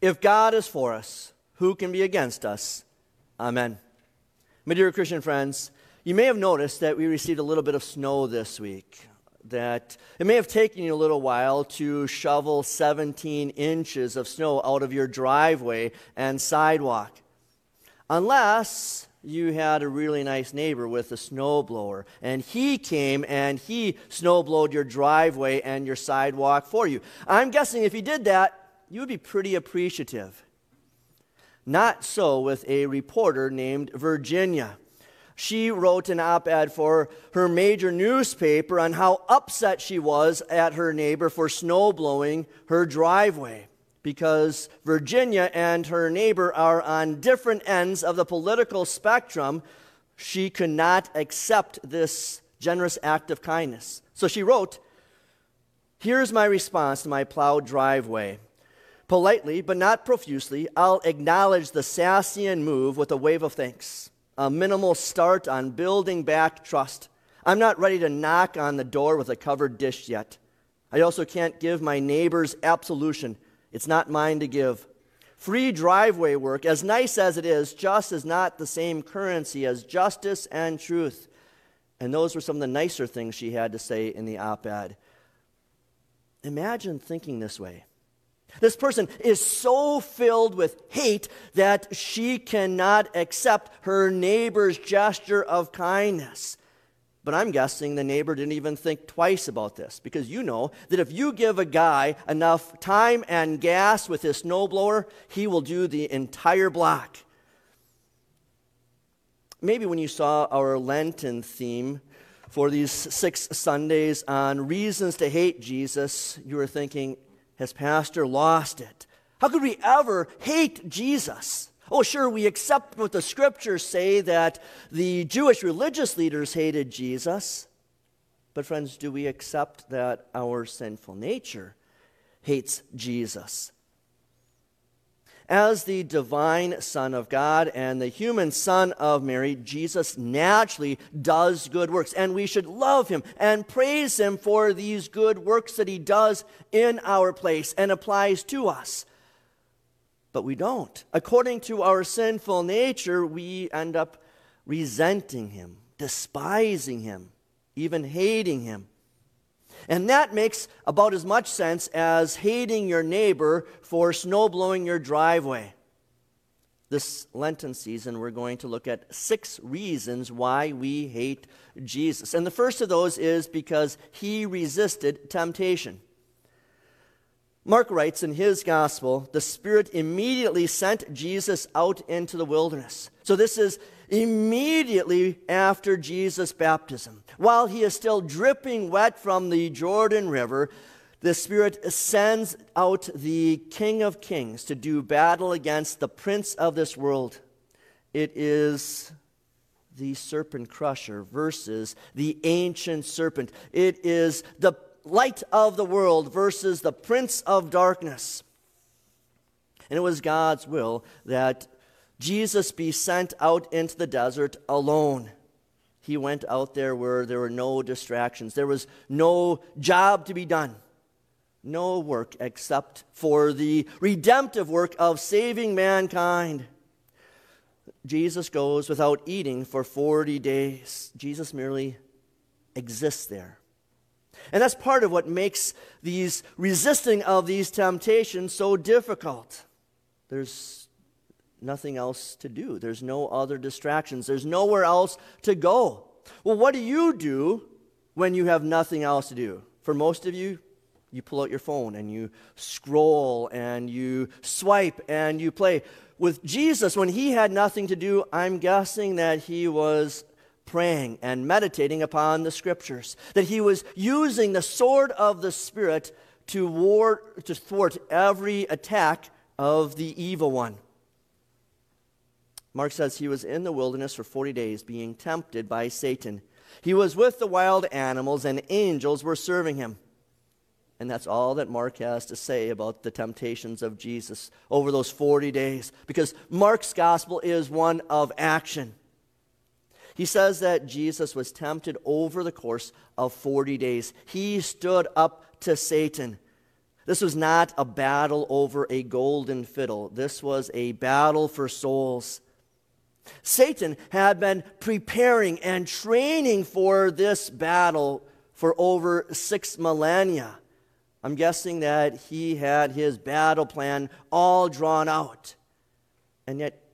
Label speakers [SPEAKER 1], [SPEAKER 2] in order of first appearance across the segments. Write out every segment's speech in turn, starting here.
[SPEAKER 1] If God is for us, who can be against us? Amen. My dear Christian friends, you may have noticed that we received a little bit of snow this week. That it may have taken you a little while to shovel 17 inches of snow out of your driveway and sidewalk. Unless you had a really nice neighbor with a snowblower, and he came and he snowblowed your driveway and your sidewalk for you. I'm guessing if he did that, you would be pretty appreciative. Not so with a reporter named Virginia. She wrote an op ed for her major newspaper on how upset she was at her neighbor for snowblowing her driveway because Virginia and her neighbor are on different ends of the political spectrum, she could not accept this generous act of kindness. So she wrote, Here's my response to my plowed driveway. Politely, but not profusely, I'll acknowledge the Sassian move with a wave of thanks, a minimal start on building back trust. I'm not ready to knock on the door with a covered dish yet. I also can't give my neighbor's absolution it's not mine to give. Free driveway work, as nice as it is, just is not the same currency as justice and truth. And those were some of the nicer things she had to say in the op ed. Imagine thinking this way. This person is so filled with hate that she cannot accept her neighbor's gesture of kindness. But I'm guessing the neighbor didn't even think twice about this because you know that if you give a guy enough time and gas with his snowblower, he will do the entire block. Maybe when you saw our Lenten theme for these six Sundays on reasons to hate Jesus, you were thinking, has Pastor lost it? How could we ever hate Jesus? Oh, sure, we accept what the scriptures say that the Jewish religious leaders hated Jesus. But, friends, do we accept that our sinful nature hates Jesus? As the divine Son of God and the human Son of Mary, Jesus naturally does good works, and we should love him and praise him for these good works that he does in our place and applies to us but we don't. According to our sinful nature, we end up resenting him, despising him, even hating him. And that makes about as much sense as hating your neighbor for snowblowing your driveway. This Lenten season, we're going to look at six reasons why we hate Jesus. And the first of those is because he resisted temptation. Mark writes in his gospel, the Spirit immediately sent Jesus out into the wilderness. So this is immediately after Jesus' baptism. While he is still dripping wet from the Jordan River, the Spirit sends out the King of Kings to do battle against the prince of this world. It is the serpent crusher versus the ancient serpent. It is the light of the world versus the prince of darkness. And it was God's will that Jesus be sent out into the desert alone. He went out there where there were no distractions, there was no job to be done, no work except for the redemptive work of saving mankind. Jesus goes without eating for 40 days. Jesus merely exists there. And that's part of what makes these resisting of these temptations so difficult. There's nothing else to do, there's no other distractions, there's nowhere else to go. Well, what do you do when you have nothing else to do? For most of you, you pull out your phone and you scroll and you swipe and you play. With Jesus, when he had nothing to do, I'm guessing that he was praying and meditating upon the scriptures, that he was using the sword of the Spirit to, ward, to thwart every attack of the evil one. Mark says he was in the wilderness for 40 days being tempted by Satan. He was with the wild animals, and angels were serving him. And that's all that Mark has to say about the temptations of Jesus over those 40 days, because Mark's gospel is one of action. He says that Jesus was tempted over the course of 40 days. He stood up to Satan. This was not a battle over a golden fiddle, this was a battle for souls. Satan had been preparing and training for this battle for over six millennia. I'm guessing that he had his battle plan all drawn out. And yet,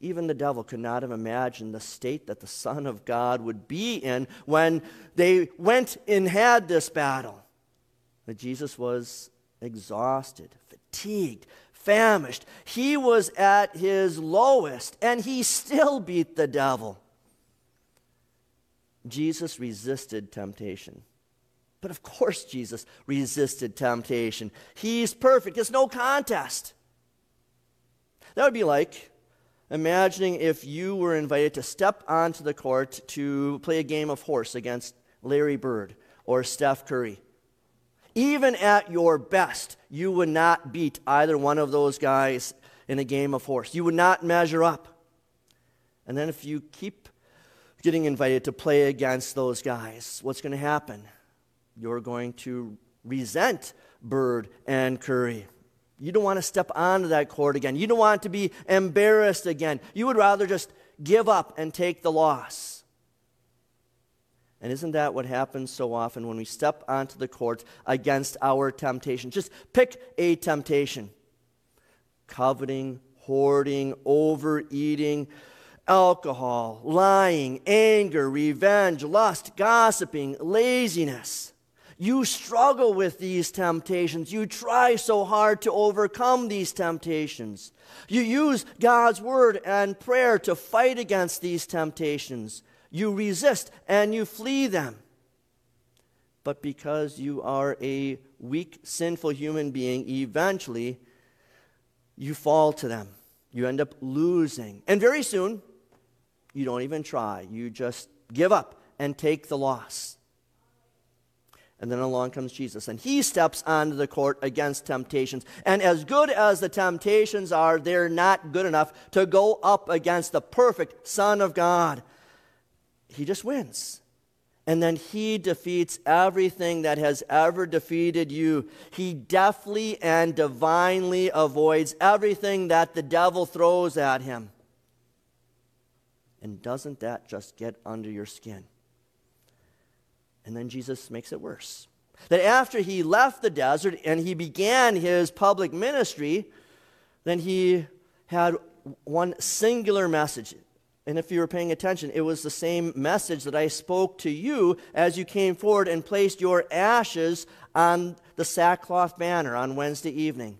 [SPEAKER 1] even the devil could not have imagined the state that the Son of God would be in when they went and had this battle. That Jesus was exhausted, fatigued, famished. He was at his lowest, and he still beat the devil. Jesus resisted temptation. But of course, Jesus resisted temptation. He's perfect, it's no contest. That would be like imagining if you were invited to step onto the court to play a game of horse against Larry Bird or Steph Curry. Even at your best, you would not beat either one of those guys in a game of horse. You would not measure up. And then if you keep getting invited to play against those guys, what's going to happen? You're going to resent Bird and Curry. You don't want to step onto that court again. You don't want to be embarrassed again. You would rather just give up and take the loss. And isn't that what happens so often when we step onto the court against our temptation? Just pick a temptation coveting, hoarding, overeating, alcohol, lying, anger, revenge, lust, gossiping, laziness. You struggle with these temptations. You try so hard to overcome these temptations. You use God's word and prayer to fight against these temptations. You resist and you flee them. But because you are a weak, sinful human being, eventually you fall to them. You end up losing. And very soon, you don't even try. You just give up and take the loss. And then along comes Jesus, and he steps onto the court against temptations. And as good as the temptations are, they're not good enough to go up against the perfect Son of God. He just wins. And then he defeats everything that has ever defeated you. He deftly and divinely avoids everything that the devil throws at him. And doesn't that just get under your skin? And then Jesus makes it worse. That after he left the desert and he began his public ministry, then he had one singular message. And if you were paying attention, it was the same message that I spoke to you as you came forward and placed your ashes on the sackcloth banner on Wednesday evening.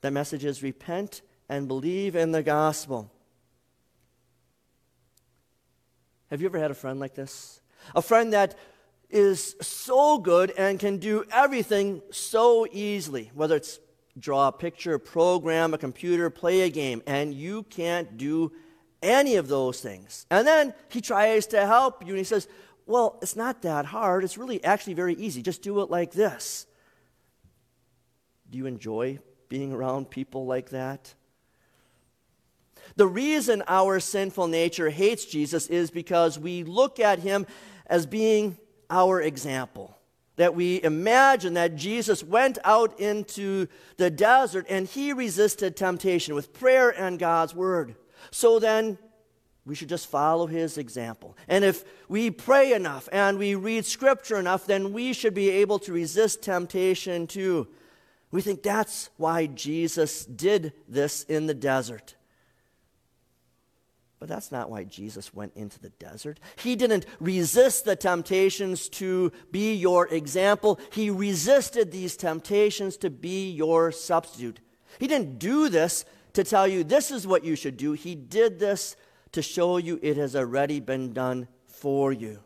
[SPEAKER 1] That message is repent and believe in the gospel. Have you ever had a friend like this? A friend that is so good and can do everything so easily, whether it's draw a picture, program a computer, play a game, and you can't do any of those things. And then he tries to help you and he says, Well, it's not that hard. It's really actually very easy. Just do it like this. Do you enjoy being around people like that? The reason our sinful nature hates Jesus is because we look at him as being our example. That we imagine that Jesus went out into the desert and he resisted temptation with prayer and God's word. So then, we should just follow his example. And if we pray enough and we read scripture enough, then we should be able to resist temptation too. We think that's why Jesus did this in the desert. But that's not why Jesus went into the desert. He didn't resist the temptations to be your example. He resisted these temptations to be your substitute. He didn't do this to tell you this is what you should do. He did this to show you it has already been done for you.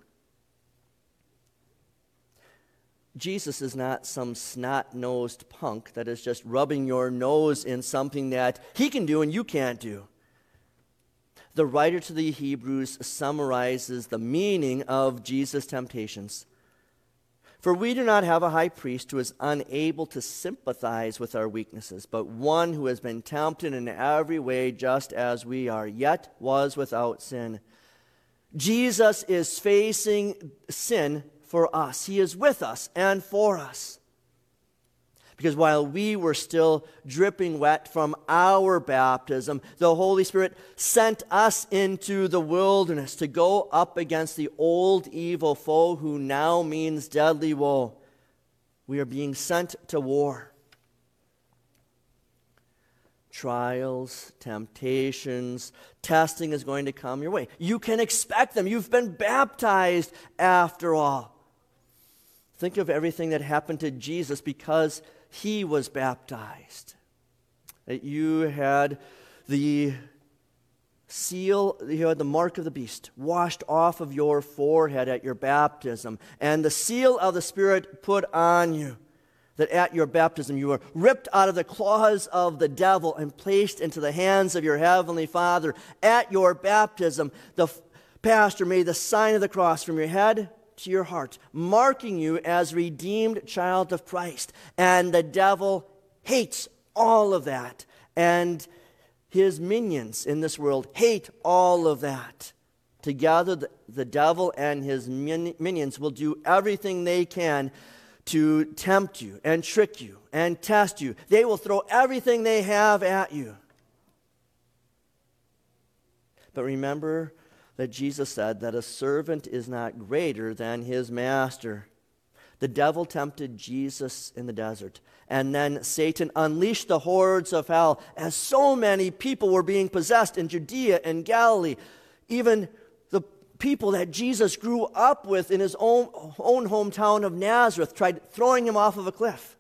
[SPEAKER 1] Jesus is not some snot nosed punk that is just rubbing your nose in something that he can do and you can't do the writer to the Hebrews summarizes the meaning of Jesus' temptations. For we do not have a high priest who is unable to sympathize with our weaknesses, but one who has been tempted in every way just as we are, yet was without sin. Jesus is facing sin for us, He is with us and for us. Because while we were still dripping wet from our baptism, the Holy Spirit sent us into the wilderness to go up against the old evil foe who now means deadly woe. We are being sent to war. Trials, temptations, testing is going to come your way. You can expect them. You've been baptized after all. Think of everything that happened to Jesus because he was baptized. That you had the seal, you had the mark of the beast washed off of your forehead at your baptism, and the seal of the Spirit put on you. That at your baptism you were ripped out of the claws of the devil and placed into the hands of your heavenly Father. At your baptism, the pastor made the sign of the cross from your head to your heart, marking you as redeemed child of Christ. And the devil hates all of that. And his minions in this world hate all of that. Together, the, the devil and his min- minions will do everything they can to tempt you and trick you and test you. They will throw everything they have at you. But remember that Jesus said that a servant is not greater than his master. The devil tempted Jesus in the desert. And then Satan unleashed the hordes of hell as so many people were being possessed in Judea and Galilee. Even the people that Jesus grew up with in his own, own hometown of Nazareth tried throwing him off of a cliff.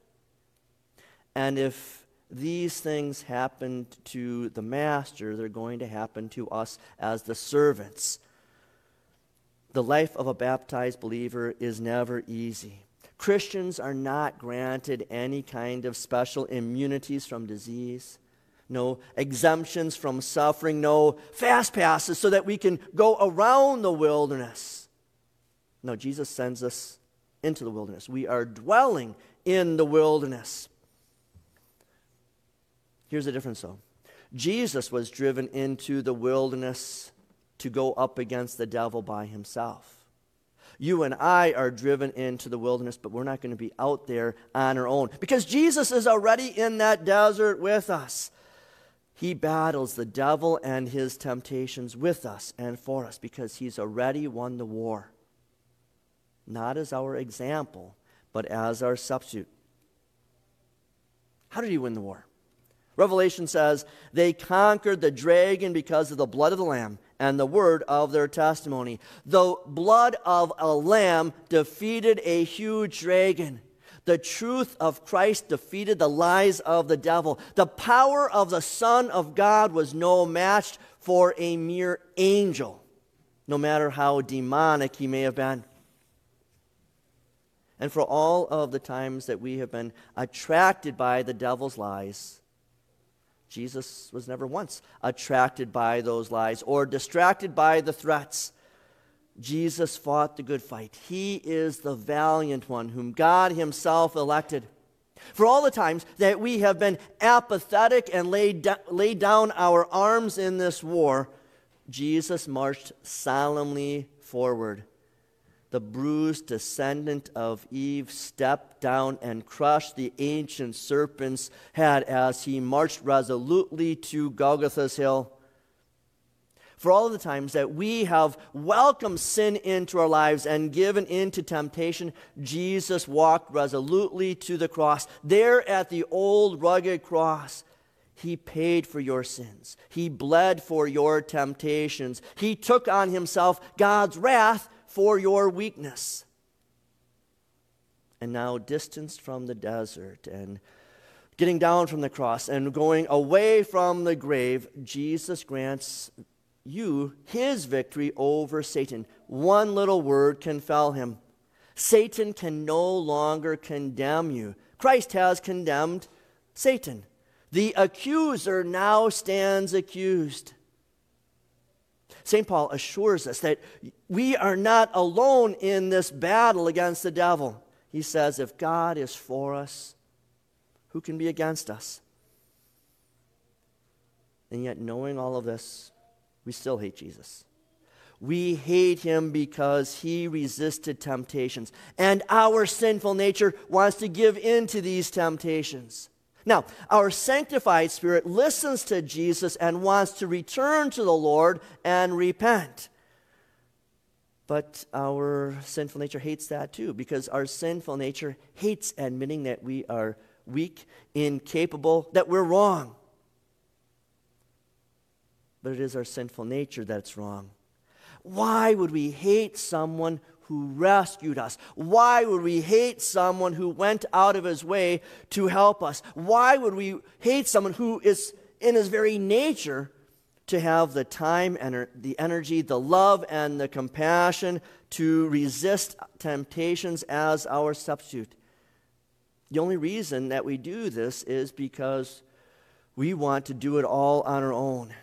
[SPEAKER 1] And if these things happened to the master, they're going to happen to us as the servants. The life of a baptized believer is never easy. Christians are not granted any kind of special immunities from disease, no exemptions from suffering, no fast passes so that we can go around the wilderness. No, Jesus sends us into the wilderness. We are dwelling in the wilderness. Here's the difference, though Jesus was driven into the wilderness to go up against the devil by himself. You and I are driven into the wilderness, but we're not going to be out there on our own because Jesus is already in that desert with us. He battles the devil and his temptations with us and for us because he's already won the war. Not as our example, but as our substitute. How did he win the war? Revelation says, They conquered the dragon because of the blood of the Lamb and the word of their testimony. The blood of a lamb defeated a huge dragon. The truth of Christ defeated the lies of the devil. The power of the Son of God was no match for a mere angel, no matter how demonic he may have been. And for all of the times that we have been attracted by the devil's lies, Jesus was never once attracted by those lies or distracted by the threats. Jesus fought the good fight. He is the valiant one whom God Himself elected. For all the times that we have been apathetic and laid, do- laid down our arms in this war, Jesus marched solemnly forward the bruised descendant of Eve stepped down and crushed the ancient serpent's head as he marched resolutely to Golgotha's hill. For all the times that we have welcomed sin into our lives and given in to temptation, Jesus walked resolutely to the cross. There at the old rugged cross, he paid for your sins. He bled for your temptations. He took on himself God's wrath for your weakness. And now, distanced from the desert and getting down from the cross and going away from the grave, Jesus grants you his victory over Satan. One little word can fell him. Satan can no longer condemn you. Christ has condemned Satan. The accuser now stands accused. St. Paul assures us that we are not alone in this battle against the devil. He says, if God is for us, who can be against us? And yet, knowing all of this, we still hate Jesus. We hate him because he resisted temptations. And our sinful nature wants to give in to these temptations. Now, our sanctified spirit listens to Jesus and wants to return to the Lord and repent. But our sinful nature hates that too, because our sinful nature hates admitting that we are weak, incapable, that we're wrong. But it is our sinful nature that's wrong. Why would we hate someone who rescued us? Why would we hate someone who went out of his way to help us? Why would we hate someone who is in his very nature to have the time and er, the energy, the love and the compassion to resist temptations as our substitute. The only reason that we do this is because we want to do it all on our own.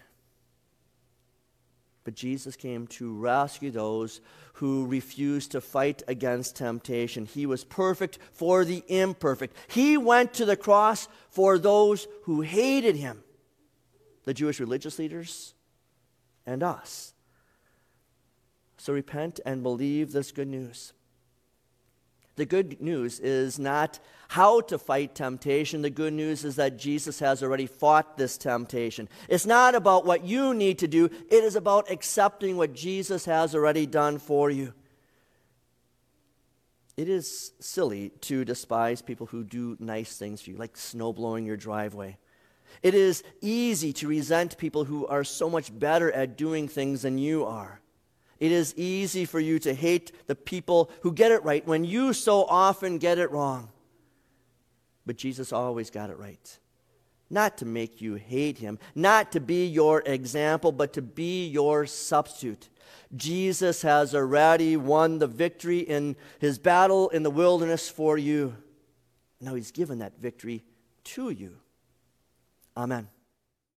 [SPEAKER 1] But Jesus came to rescue those who refused to fight against temptation. He was perfect for the imperfect. He went to the cross for those who hated him the Jewish religious leaders, and us. So repent and believe this good news. The good news is not how to fight temptation. The good news is that Jesus has already fought this temptation. It's not about what you need to do, it is about accepting what Jesus has already done for you. It is silly to despise people who do nice things for you, like snow blowing your driveway. It is easy to resent people who are so much better at doing things than you are. It is easy for you to hate the people who get it right when you so often get it wrong. But Jesus always got it right. Not to make you hate him, not to be your example, but to be your substitute. Jesus has already won the victory in his battle in the wilderness for you. Now he's given that victory to you. Amen.